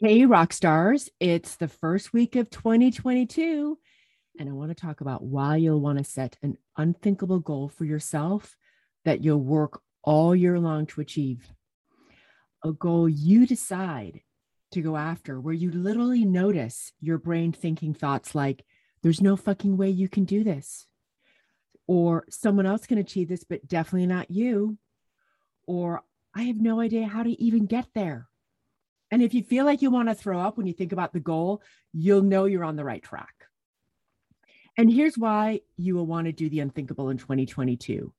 Hey, rock stars. It's the first week of 2022. And I want to talk about why you'll want to set an unthinkable goal for yourself that you'll work all year long to achieve. A goal you decide to go after, where you literally notice your brain thinking thoughts like, there's no fucking way you can do this. Or someone else can achieve this, but definitely not you. Or I have no idea how to even get there and if you feel like you want to throw up when you think about the goal, you'll know you're on the right track. And here's why you will want to do the unthinkable in 2022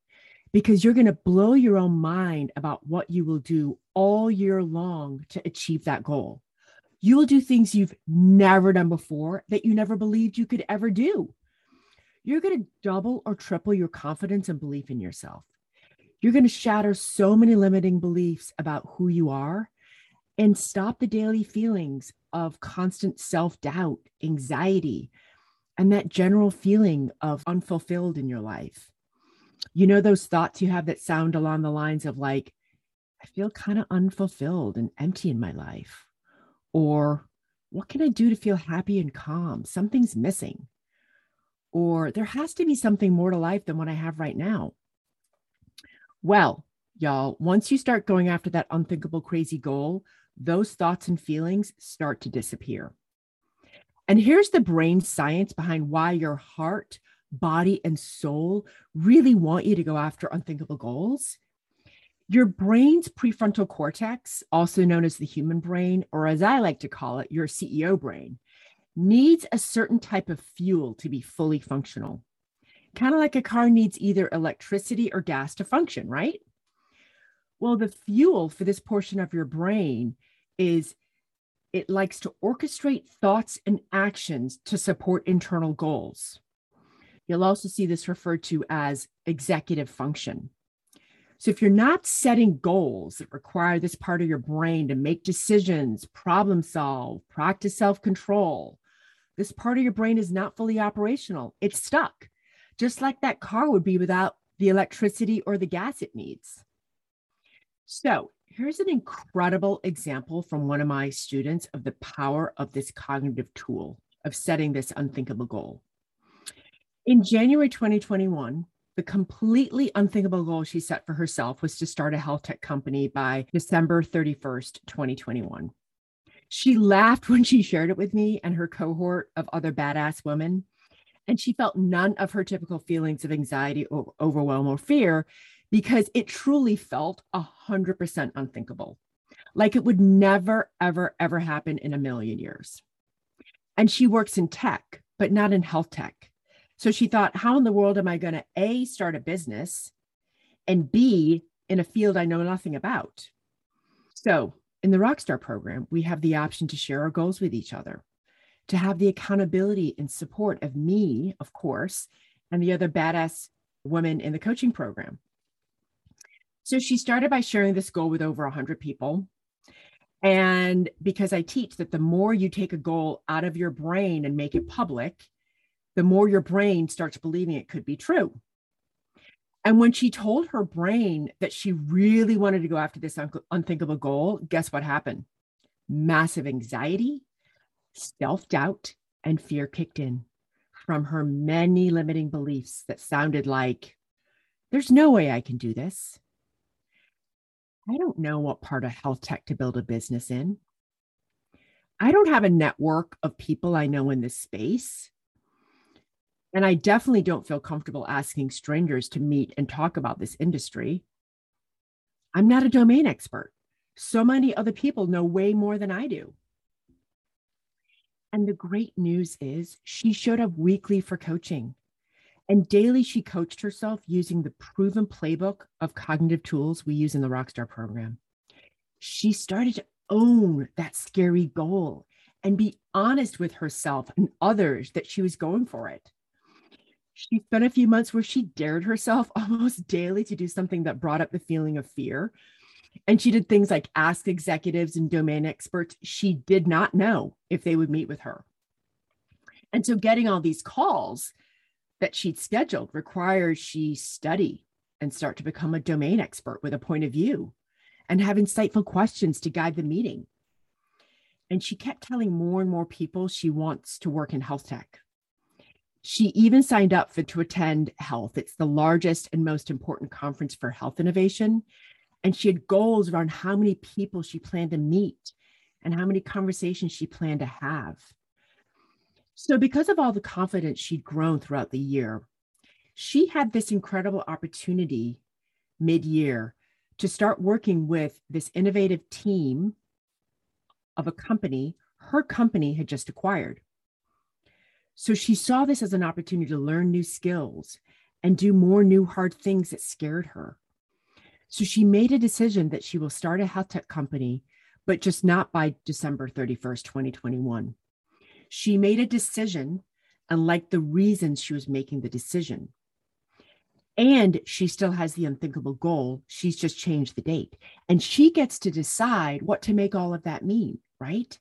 because you're going to blow your own mind about what you will do all year long to achieve that goal. You will do things you've never done before that you never believed you could ever do. You're going to double or triple your confidence and belief in yourself. You're going to shatter so many limiting beliefs about who you are and stop the daily feelings of constant self doubt, anxiety, and that general feeling of unfulfilled in your life. You know, those thoughts you have that sound along the lines of, like, I feel kind of unfulfilled and empty in my life. Or, what can I do to feel happy and calm? Something's missing. Or, there has to be something more to life than what I have right now. Well, y'all, once you start going after that unthinkable, crazy goal, those thoughts and feelings start to disappear. And here's the brain science behind why your heart, body, and soul really want you to go after unthinkable goals. Your brain's prefrontal cortex, also known as the human brain, or as I like to call it, your CEO brain, needs a certain type of fuel to be fully functional. Kind of like a car needs either electricity or gas to function, right? Well, the fuel for this portion of your brain is it likes to orchestrate thoughts and actions to support internal goals. You'll also see this referred to as executive function. So, if you're not setting goals that require this part of your brain to make decisions, problem solve, practice self control, this part of your brain is not fully operational. It's stuck, just like that car would be without the electricity or the gas it needs. So, here's an incredible example from one of my students of the power of this cognitive tool of setting this unthinkable goal. In January 2021, the completely unthinkable goal she set for herself was to start a health tech company by December 31st, 2021. She laughed when she shared it with me and her cohort of other badass women. And she felt none of her typical feelings of anxiety or overwhelm or fear because it truly felt 100% unthinkable. Like it would never, ever, ever happen in a million years. And she works in tech, but not in health tech. So she thought, how in the world am I going to A, start a business and B, in a field I know nothing about? So in the Rockstar program, we have the option to share our goals with each other, to have the accountability and support of me, of course, and the other badass women in the coaching program. So she started by sharing this goal with over 100 people. And because I teach that the more you take a goal out of your brain and make it public, the more your brain starts believing it could be true. And when she told her brain that she really wanted to go after this un- unthinkable goal, guess what happened? Massive anxiety, self doubt, and fear kicked in from her many limiting beliefs that sounded like, there's no way I can do this. I don't know what part of health tech to build a business in. I don't have a network of people I know in this space. And I definitely don't feel comfortable asking strangers to meet and talk about this industry. I'm not a domain expert. So many other people know way more than I do. And the great news is she showed up weekly for coaching. And daily, she coached herself using the proven playbook of cognitive tools we use in the Rockstar program. She started to own that scary goal and be honest with herself and others that she was going for it. She spent a few months where she dared herself almost daily to do something that brought up the feeling of fear. And she did things like ask executives and domain experts she did not know if they would meet with her. And so getting all these calls that she'd scheduled requires she study and start to become a domain expert with a point of view and have insightful questions to guide the meeting. And she kept telling more and more people she wants to work in health tech. She even signed up for to attend HLTH. It's the largest and most important conference for health innovation. And she had goals around how many people she planned to meet and how many conversations she planned to have. So, because of all the confidence she'd grown throughout the year, she had this incredible opportunity mid year to start working with this innovative team of a company her company had just acquired. So she saw this as an opportunity to learn new skills and do more new hard things that scared her. So she made a decision that she will start a health tech company, but just not by December 31st, 2021. She made a decision and liked the reasons she was making the decision. And she still has the unthinkable goal. She's just changed the date. And she gets to decide what to make all of that mean, right?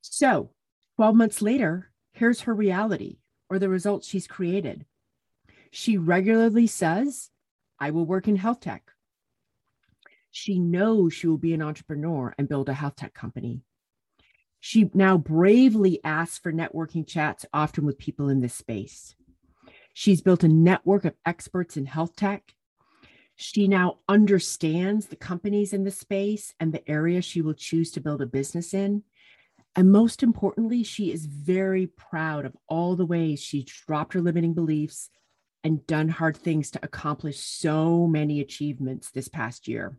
So 12 months later, here's her reality or the results she's created. She regularly says, I will work in health tech. She knows she will be an entrepreneur and build a health tech company. She now bravely asks for networking chats, often with people in this space. She's built a network of experts in health tech. She now understands the companies in the space and the area she will choose to build a business in. And most importantly, she is very proud of all the ways she dropped her limiting beliefs and done hard things to accomplish so many achievements this past year.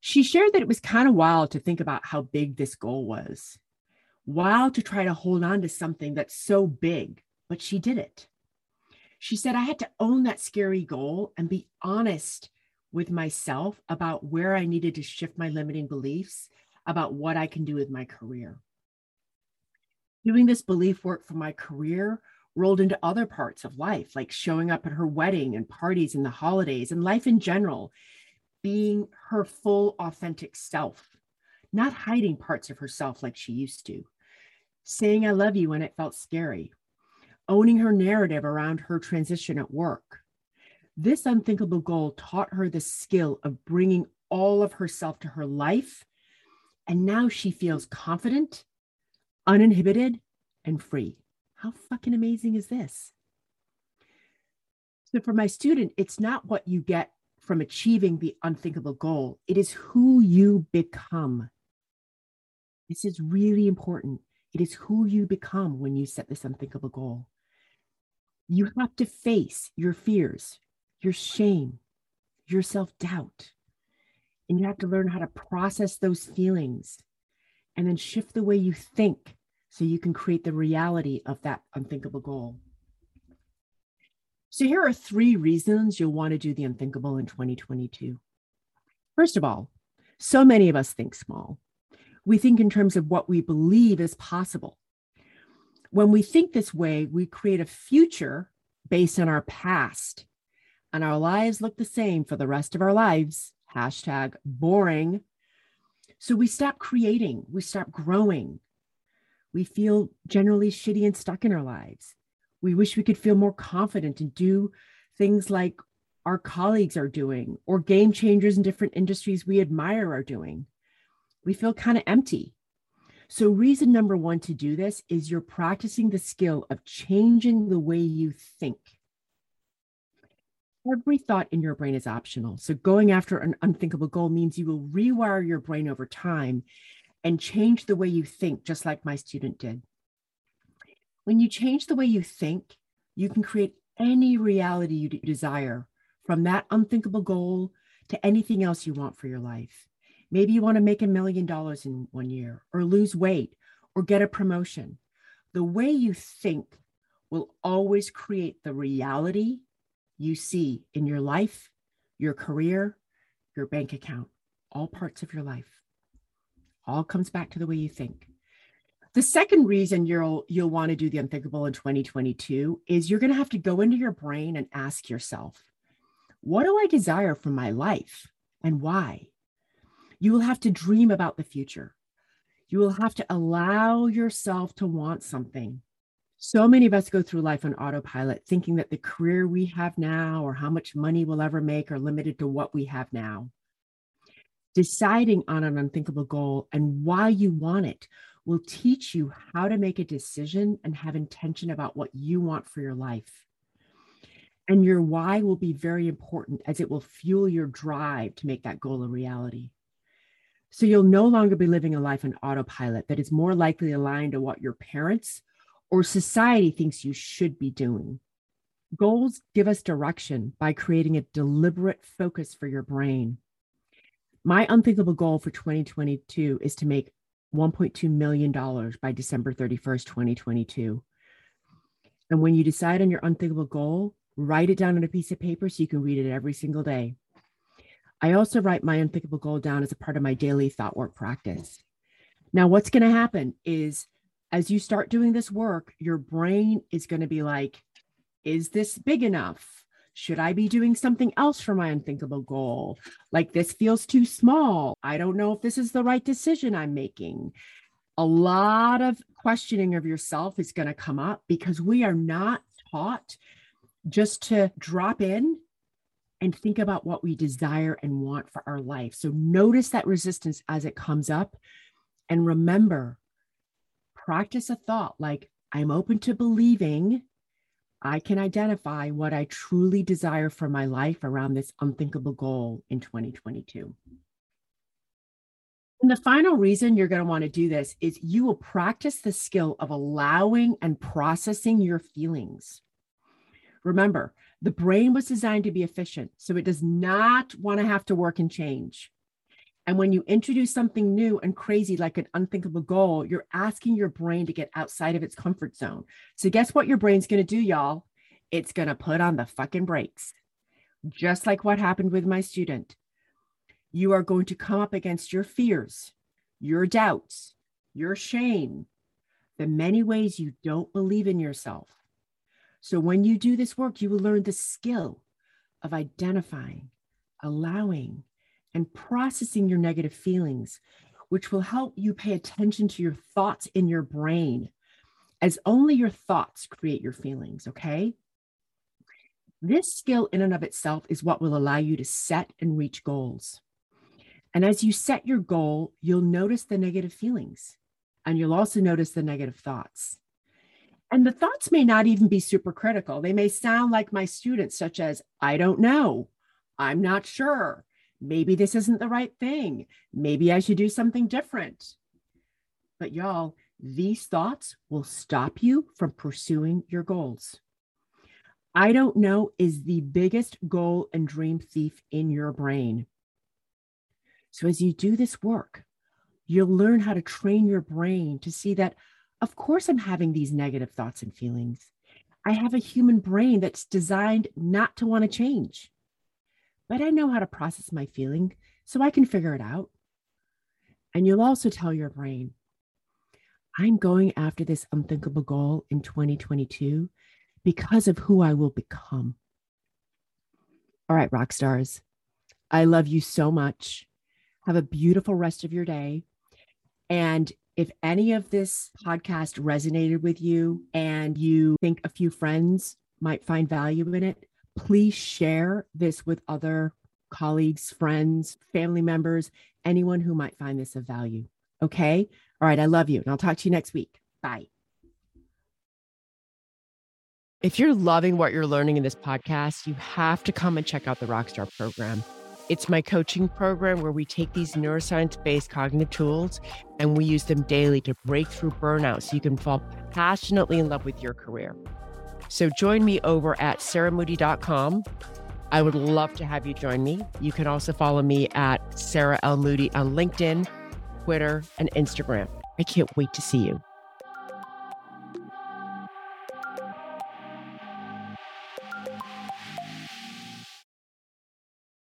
She shared that it was kind of wild to think about how big this goal was. Wild to try to hold on to something that's so big, but she did it. She said, I had to own that scary goal and be honest with myself about where I needed to shift my limiting beliefs about what I can do with my career. Doing this belief work for my career rolled into other parts of life, like showing up at her wedding and parties and the holidays and life in general, being her full authentic self, not hiding parts of herself like she used to, saying I love you when it felt scary, owning her narrative around her transition at work. This unthinkable goal taught her the skill of bringing all of herself to her life and now she feels confident, uninhibited, and free. How fucking amazing is this? So, for my student, it's not what you get from achieving the unthinkable goal, it is who you become. This is really important. It is who you become when you set this unthinkable goal. You have to face your fears, your shame, your self doubt, and you have to learn how to process those feelings and then shift the way you think so you can create the reality of that unthinkable goal. So, here are three reasons you'll want to do the unthinkable in 2022. First of all, so many of us think small. We think in terms of what we believe is possible. When we think this way, we create a future based on our past, and our lives look the same for the rest of our lives hashtag boring. So we stop creating, we stop growing. We feel generally shitty and stuck in our lives. We wish we could feel more confident and do things like our colleagues are doing or game changers in different industries we admire are doing. We feel kind of empty. So, reason number one to do this is you're practicing the skill of changing the way you think. Every thought in your brain is optional. So, going after an unthinkable goal means you will rewire your brain over time and change the way you think, just like my student did. When you change the way you think, you can create any reality you desire from that unthinkable goal to anything else you want for your life. Maybe you want to make a million dollars in one year, or lose weight, or get a promotion. The way you think will always create the reality you see in your life, your career, your bank account, all parts of your life. All comes back to the way you think. The second reason you'll you'll want to do the unthinkable in 2022 is you're going to have to go into your brain and ask yourself, what do I desire from my life and why? You will have to dream about the future. You will have to allow yourself to want something. So many of us go through life on autopilot, thinking that the career we have now or how much money we'll ever make are limited to what we have now. Deciding on an unthinkable goal and why you want it will teach you how to make a decision and have intention about what you want for your life. And your why will be very important as it will fuel your drive to make that goal a reality. So you'll no longer be living a life on autopilot that is more likely aligned to what your parents or society thinks you should be doing. Goals give us direction by creating a deliberate focus for your brain. My unthinkable goal for 2022 is to make $1.2 million by December 31st, 2022. And when you decide on your unthinkable goal, write it down on a piece of paper so you can read it every single day. I also write my unthinkable goal down as a part of my daily thought work practice. Now, what's going to happen is as you start doing this work, your brain is going to be like, is this big enough? Should I be doing something else for my unthinkable goal? Like, this feels too small. I don't know if this is the right decision I'm making. A lot of questioning of yourself is going to come up because we are not taught just to drop in and think about what we desire and want for our life. So notice that resistance as it comes up. And remember, practice a thought like, I'm open to believing I can identify what I truly desire for my life around this unthinkable goal in 2022. And the final reason you're going to want to do this is you will practice the skill of allowing and processing your feelings. Remember, the brain was designed to be efficient, so it does not want to have to work and change. And when you introduce something new and crazy like an unthinkable goal, you're asking your brain to get outside of its comfort zone. So, guess what your brain's going to do, y'all? It's going to put on the fucking brakes. Just like what happened with my student. You are going to come up against your fears, your doubts, your shame, the many ways you don't believe in yourself. So when you do this work, you will learn the skill of identifying, allowing, and processing your negative feelings, which will help you pay attention to your thoughts in your brain, as only your thoughts create your feelings, okay? This skill, in and of itself, is what will allow you to set and reach goals. And as you set your goal, you'll notice the negative feelings and you'll also notice the negative thoughts. And the thoughts may not even be super critical. They may sound like my students, such as, I don't know, I'm not sure, maybe this isn't the right thing, maybe I should do something different. But y'all, these thoughts will stop you from pursuing your goals. I don't know is the biggest goal and dream thief in your brain. So, as you do this work, you'll learn how to train your brain to see that of course, I'm having these negative thoughts and feelings. I have a human brain that's designed not to want to change, but I know how to process my feeling so I can figure it out. And you'll also tell your brain, I'm going after this unthinkable goal in 2022 because of who I will become. All right, rock stars, I love you so much. Have a beautiful rest of your day. And If any of this podcast resonated with you and you think a few friends might find value in it, please share this with other colleagues, friends, family members, anyone who might find this of value. Okay. All right. I love you. And I'll talk to you next week. Bye. If you're loving what you're learning in this podcast, you have to come and check out the Rockstar program. It's my coaching program where we take these neuroscience based cognitive tools and we use them daily to break through burnout so you can fall passionately in love with your career. So join me over at sarahmoody.com. I would love to have you join me. You can also follow me at Sarah L. Moody on LinkedIn, Twitter, and Instagram. I can't wait to see you.